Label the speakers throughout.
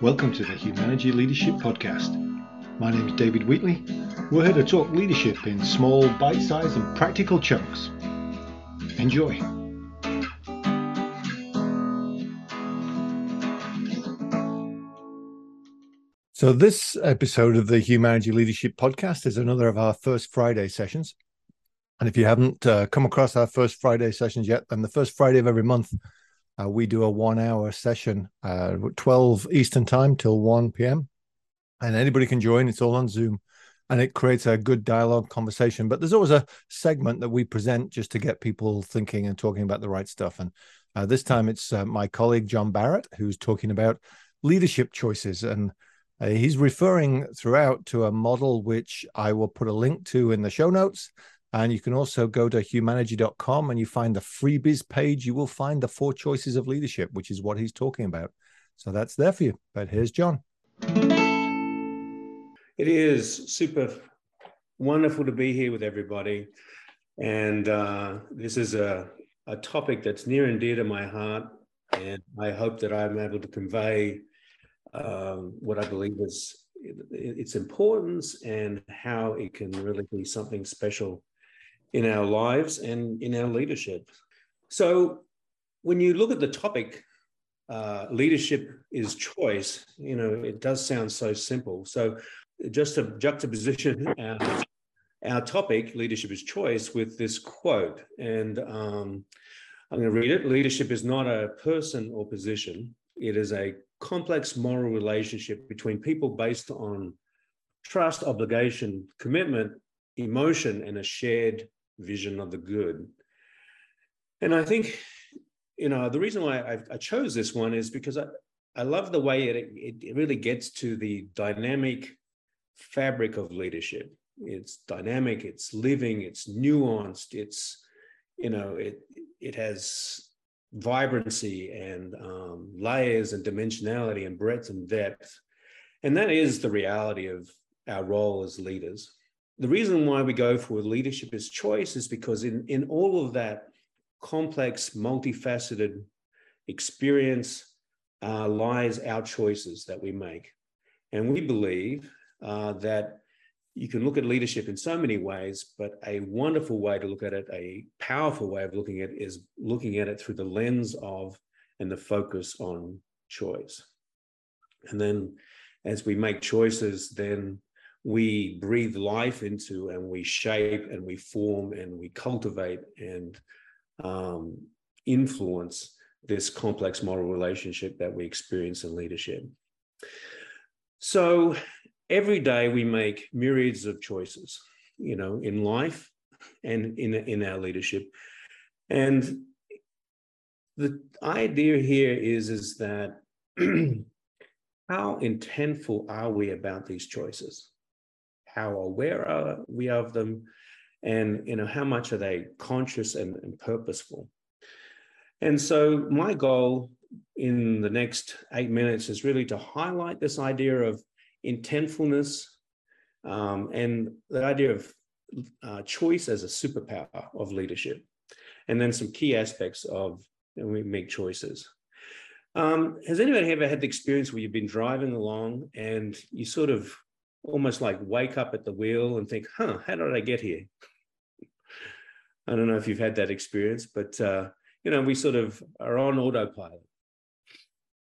Speaker 1: Welcome to the Humaneity Leadership Podcast. My name is David Wheatley. We're here to talk leadership in small, bite sized, and practical chunks. Enjoy. So, this episode of the Humaneity Leadership Podcast is another of our first Friday sessions. And if you haven't uh, come across our first Friday sessions yet, then the first Friday of every month, uh, we do a one hour session, uh, 12 Eastern time till 1 p.m. And anybody can join. It's all on Zoom and it creates a good dialogue conversation. But there's always a segment that we present just to get people thinking and talking about the right stuff. And uh, this time it's uh, my colleague, John Barrett, who's talking about leadership choices. And uh, he's referring throughout to a model which I will put a link to in the show notes and you can also go to humaneity.com and you find the freebies page. You will find the four choices of leadership, which is what he's talking about. So that's there for you. But here's John.
Speaker 2: It is super wonderful to be here with everybody. And uh, this is a, a topic that's near and dear to my heart. And I hope that I'm able to convey um, what I believe is its importance and how it can really be something special in our lives and in our leadership. So, when you look at the topic, uh, leadership is choice, you know, it does sound so simple. So, just to juxtaposition our, our topic, leadership is choice, with this quote, and um, I'm going to read it Leadership is not a person or position, it is a complex moral relationship between people based on trust, obligation, commitment, emotion, and a shared vision of the good. And I think, you know, the reason why I, I chose this one is because I, I love the way it, it really gets to the dynamic fabric of leadership. It's dynamic, it's living, it's nuanced, it's, you know, it, it has vibrancy and um, layers and dimensionality and breadth and depth. And that is the reality of our role as leaders the reason why we go for leadership as choice is because in, in all of that complex, multifaceted experience uh, lies our choices that we make. And we believe uh, that you can look at leadership in so many ways, but a wonderful way to look at it, a powerful way of looking at it is looking at it through the lens of and the focus on choice. And then as we make choices, then we breathe life into and we shape and we form and we cultivate and um, influence this complex moral relationship that we experience in leadership. So every day we make myriads of choices, you know, in life and in, in our leadership. And the idea here is, is that how intentful are we about these choices? How aware are we of them and you know how much are they conscious and, and purposeful. And so my goal in the next eight minutes is really to highlight this idea of intentfulness um, and the idea of uh, choice as a superpower of leadership and then some key aspects of when we make choices. Um, has anybody ever had the experience where you've been driving along and you sort of almost like wake up at the wheel and think, huh, how did I get here? I don't know if you've had that experience, but uh, you know, we sort of are on autopilot,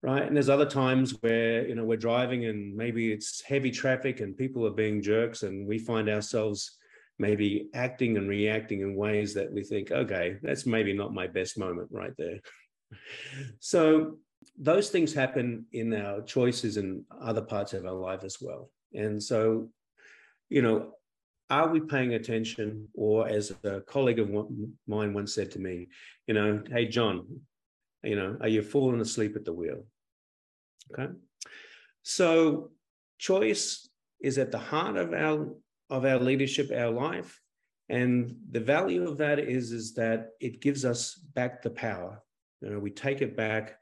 Speaker 2: right? And there's other times where you know we're driving and maybe it's heavy traffic and people are being jerks, and we find ourselves maybe acting and reacting in ways that we think, okay, that's maybe not my best moment right there. so those things happen in our choices and other parts of our life as well. And so, you know, are we paying attention? Or as a colleague of mine once said to me, you know, hey, John, you know, are you falling asleep at the wheel? Okay. So choice is at the heart of our of our leadership, our life. And the value of that is, is that it gives us back the power. You know, we take it back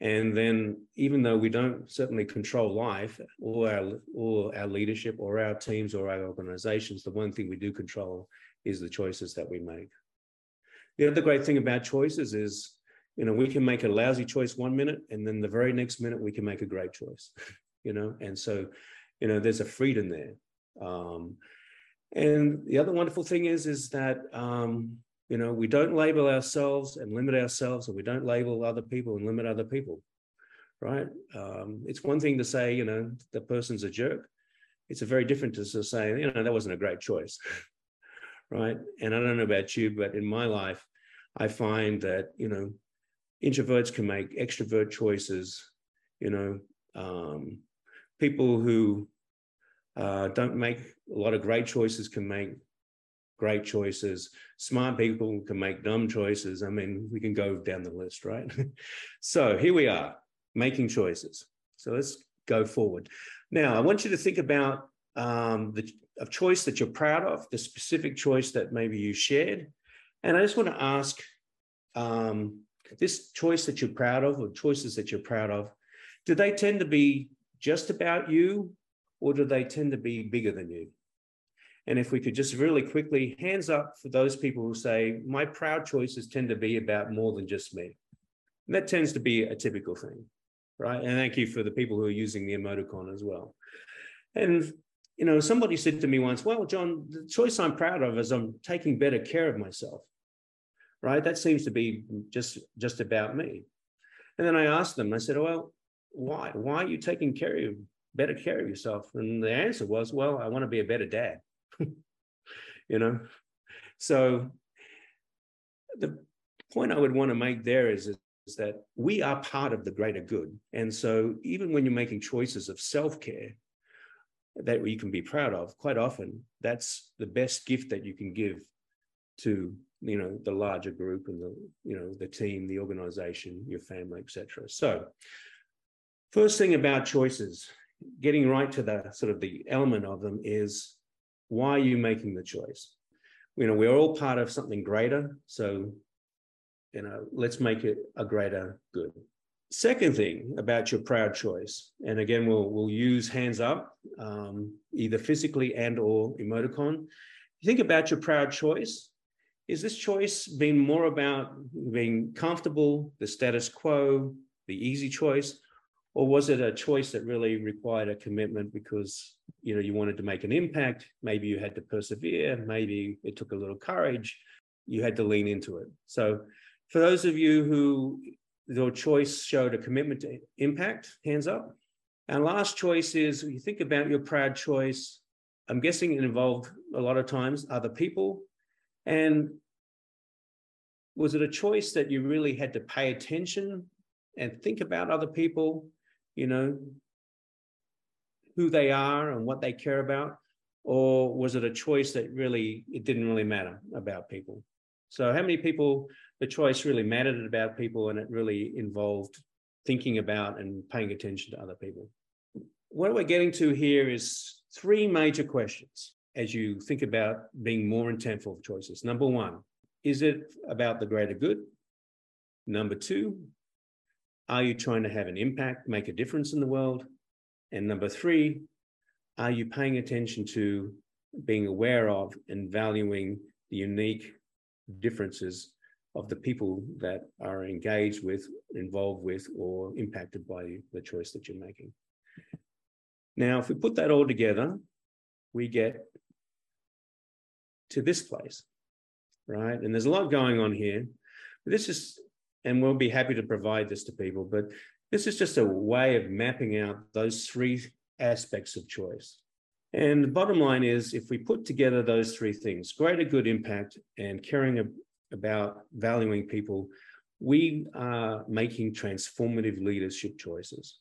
Speaker 2: and then, even though we don't certainly control life or our, or our leadership or our teams or our organizations, the one thing we do control is the choices that we make. The other great thing about choices is, you know, we can make a lousy choice one minute, and then the very next minute we can make a great choice, you know. And so, you know, there's a freedom there. Um, and the other wonderful thing is, is that um, you know we don't label ourselves and limit ourselves, and we don't label other people and limit other people, right? Um, it's one thing to say, you know, the person's a jerk. It's a very different to say, you know, that wasn't a great choice, right? And I don't know about you, but in my life, I find that you know introverts can make extrovert choices you know um, people who uh, don't make a lot of great choices can make great choices. Smart people can make dumb choices. I mean we can go down the list right? So here we are making choices. So let's go forward. Now i want you to think about um, the a choice that you're proud of the specific choice that maybe you shared. And i just want to ask um, this choice that you're proud of or choices that you're proud of, do they tend to be just about you or do they tend to be bigger than you? And if we could just really quickly, hands up for those people who say, my proud choices tend to be about more than just me. And that tends to be a typical thing, right? And thank you for the people who are using the emoticon as well. And, you know, somebody said to me once, well, John, the choice I'm proud of is I'm taking better care of myself right? That seems to be just just about me. And then I asked them, I said, well, why? Why are you taking care of better care of yourself? And the answer was, well, I want to be a better dad. you know? So the point I would want to make there is, is that we are part of the greater good. And so even when you're making choices of self-care that you can be proud of, quite often that's the best gift that you can give to you know the larger group and the you know the team the organization your family etc so first thing about choices getting right to the sort of the element of them is why are you making the choice? You know we're all part of something greater so you know let's make it a greater good. Second thing about your proud choice and again we'll we'll use hands up um, either physically and or emoticon. Think about your proud choice. Is this choice been more about being comfortable, the status quo, the easy choice, or was it a choice that really required a commitment because you know you wanted to make an impact? Maybe you had to persevere. Maybe it took a little courage. You had to lean into it. So, for those of you who your choice showed a commitment to impact, hands up. And last choice is you think about your proud choice. I'm guessing it involved a lot of times other people and was it a choice that you really had to pay attention and think about other people, you know, who they are and what they care about? Or was it a choice that really, it didn't really matter about people? So, how many people the choice really mattered about people and it really involved thinking about and paying attention to other people? What we're getting to here is three major questions as you think about being more intentful of choices. Number one, is it about the greater good? Number two, are you trying to have an impact, make a difference in the world? And number three, are you paying attention to being aware of and valuing the unique differences of the people that are engaged with, involved with, or impacted by the choice that you're making? Now, if we put that all together, we get to this place, right? And there's a lot going on here. But This is, and we'll be happy to provide this to people, but this is just a way of mapping out those three aspects of choice. And the bottom line is if we put together those three things, greater good impact and caring about valuing people, we are making transformative leadership choices.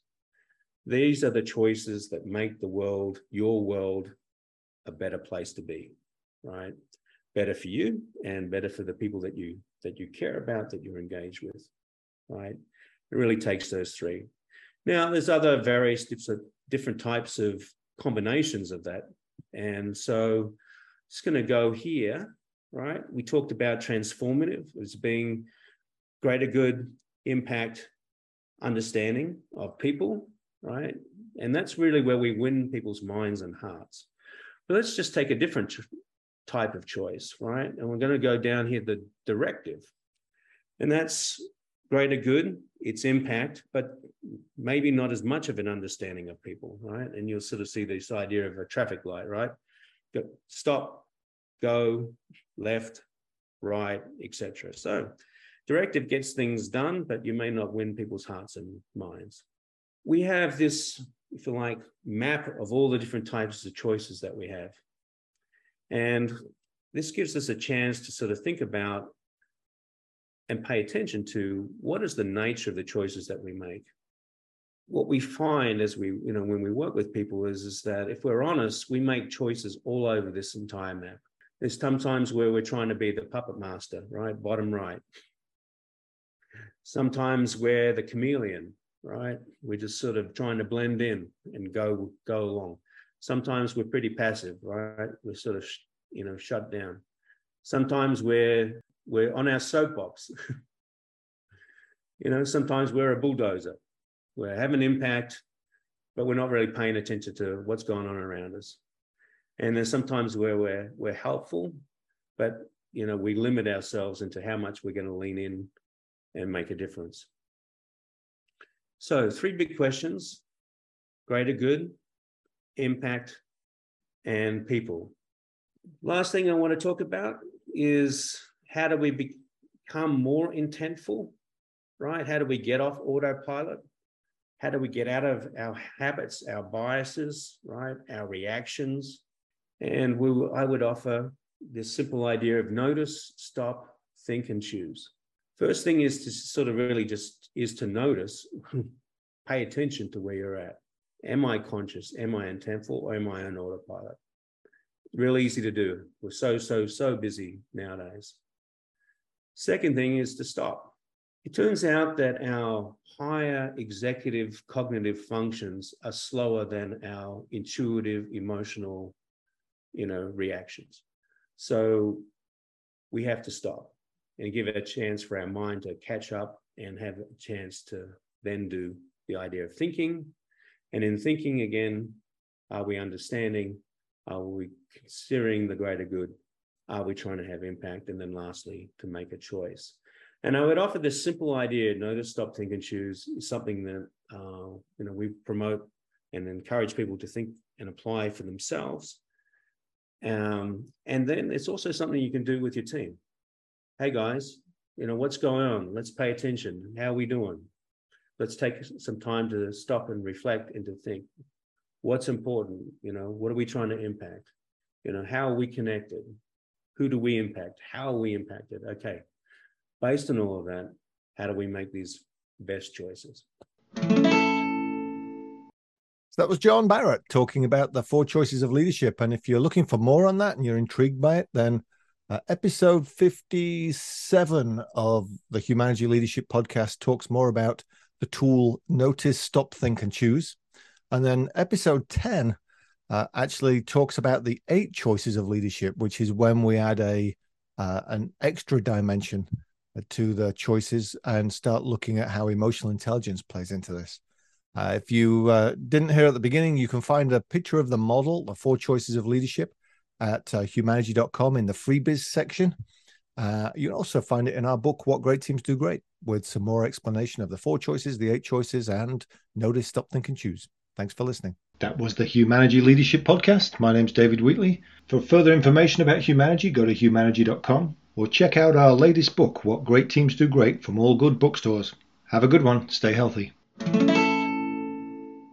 Speaker 2: These are the choices that make the world, your world, a better place to be, right? Better for you and better for the people that you that you care about, that you're engaged with, right? It really takes those three. Now, there's other various uh, different types of combinations of that. And so it's going to go here, right? We talked about transformative as being greater good, impact, understanding of people, right? And that's really where we win people's minds and hearts. But let's just take a different type of choice, right? And we're going to go down here, the directive. And that's greater good, its impact, but maybe not as much of an understanding of people, right? And you'll sort of see this idea of a traffic light, right? Stop, go, left, right, etc. So directive gets things done, but you may not win people's hearts and minds. We have this, if you like, map of all the different types of choices that we have. And this gives us a chance to sort of think about and pay attention to what is the nature of the choices that we make. What we find as we, you know, when we work with people is, is that if we're honest, we make choices all over this entire map. There's sometimes where we're trying to be the puppet master, right? Bottom right. Sometimes we're the chameleon, right? We're just sort of trying to blend in and go go along. Sometimes we're pretty passive, right? We're sort of, you know, shut down. Sometimes we're we're on our soapbox. you know, sometimes we're a bulldozer. We have an impact, but we're not really paying attention to what's going on around us. And then sometimes where we're we're helpful, but you know, we limit ourselves into how much we're going to lean in and make a difference. So three big questions, greater good, impact, and people. Last thing I want to talk about is how do we become more intentful, right? How do we get off autopilot? How do we get out of our habits, our biases, right? Our reactions. And we, I would offer this simple idea of notice, stop, think, and choose. First thing is to sort of really just is to notice, pay attention to where you're at. Am I conscious? Am I intentful? Or am I on autopilot? Real easy to do. We're so, so, so busy nowadays. Second thing is to stop. It turns out that our higher executive cognitive functions are slower than our intuitive emotional, you know, reactions. So we have to stop and give it a chance for our mind to catch up and have a chance to then do the idea of thinking. And in thinking again, are we understanding? Are we considering the greater good? Are we trying to have impact? And then lastly, to make a choice. And I would offer this simple idea, notice, stop, think, and choose is something that uh, you know we promote and encourage people to think and apply for themselves. Um, and then it's also something you can do with your team. Hey guys, you know what's going on? Let's pay attention. How are we doing? Let's take some time to stop and reflect and to think. What's important? You know, what are we trying to impact? You know, how are we connected? Who do we impact? How are we impacted? Okay. Based on all of that, how do we make these best choices? So
Speaker 1: that was John Barrett talking about the four choices of leadership. And if you're looking for more on that and you're intrigued by it, then uh, episode 57 of the Humaneity Leadership podcast talks more about the tool Notice, Stop, Think, and Choose. And then episode 10 uh, actually talks about the eight choices of leadership, which is when we add a uh, an extra dimension to the choices and start looking at how emotional intelligence plays into this. Uh, if you uh, didn't hear at the beginning, you can find a picture of the model, the four choices of leadership, at uh, humaneity.com in the freebies section. Uh, you can also find it in our book, What Great Teams Do Great, with some more explanation of the four choices, the eight choices, and notice, stop, think, and choose. Thanks for listening. That was the Humaneity Leadership Podcast. My name's David Wheatley. For further information about Humaneity, go to humaneity.com or check out our latest book, What Great Teams Do Great, from all good bookstores. Have a good one. Stay healthy.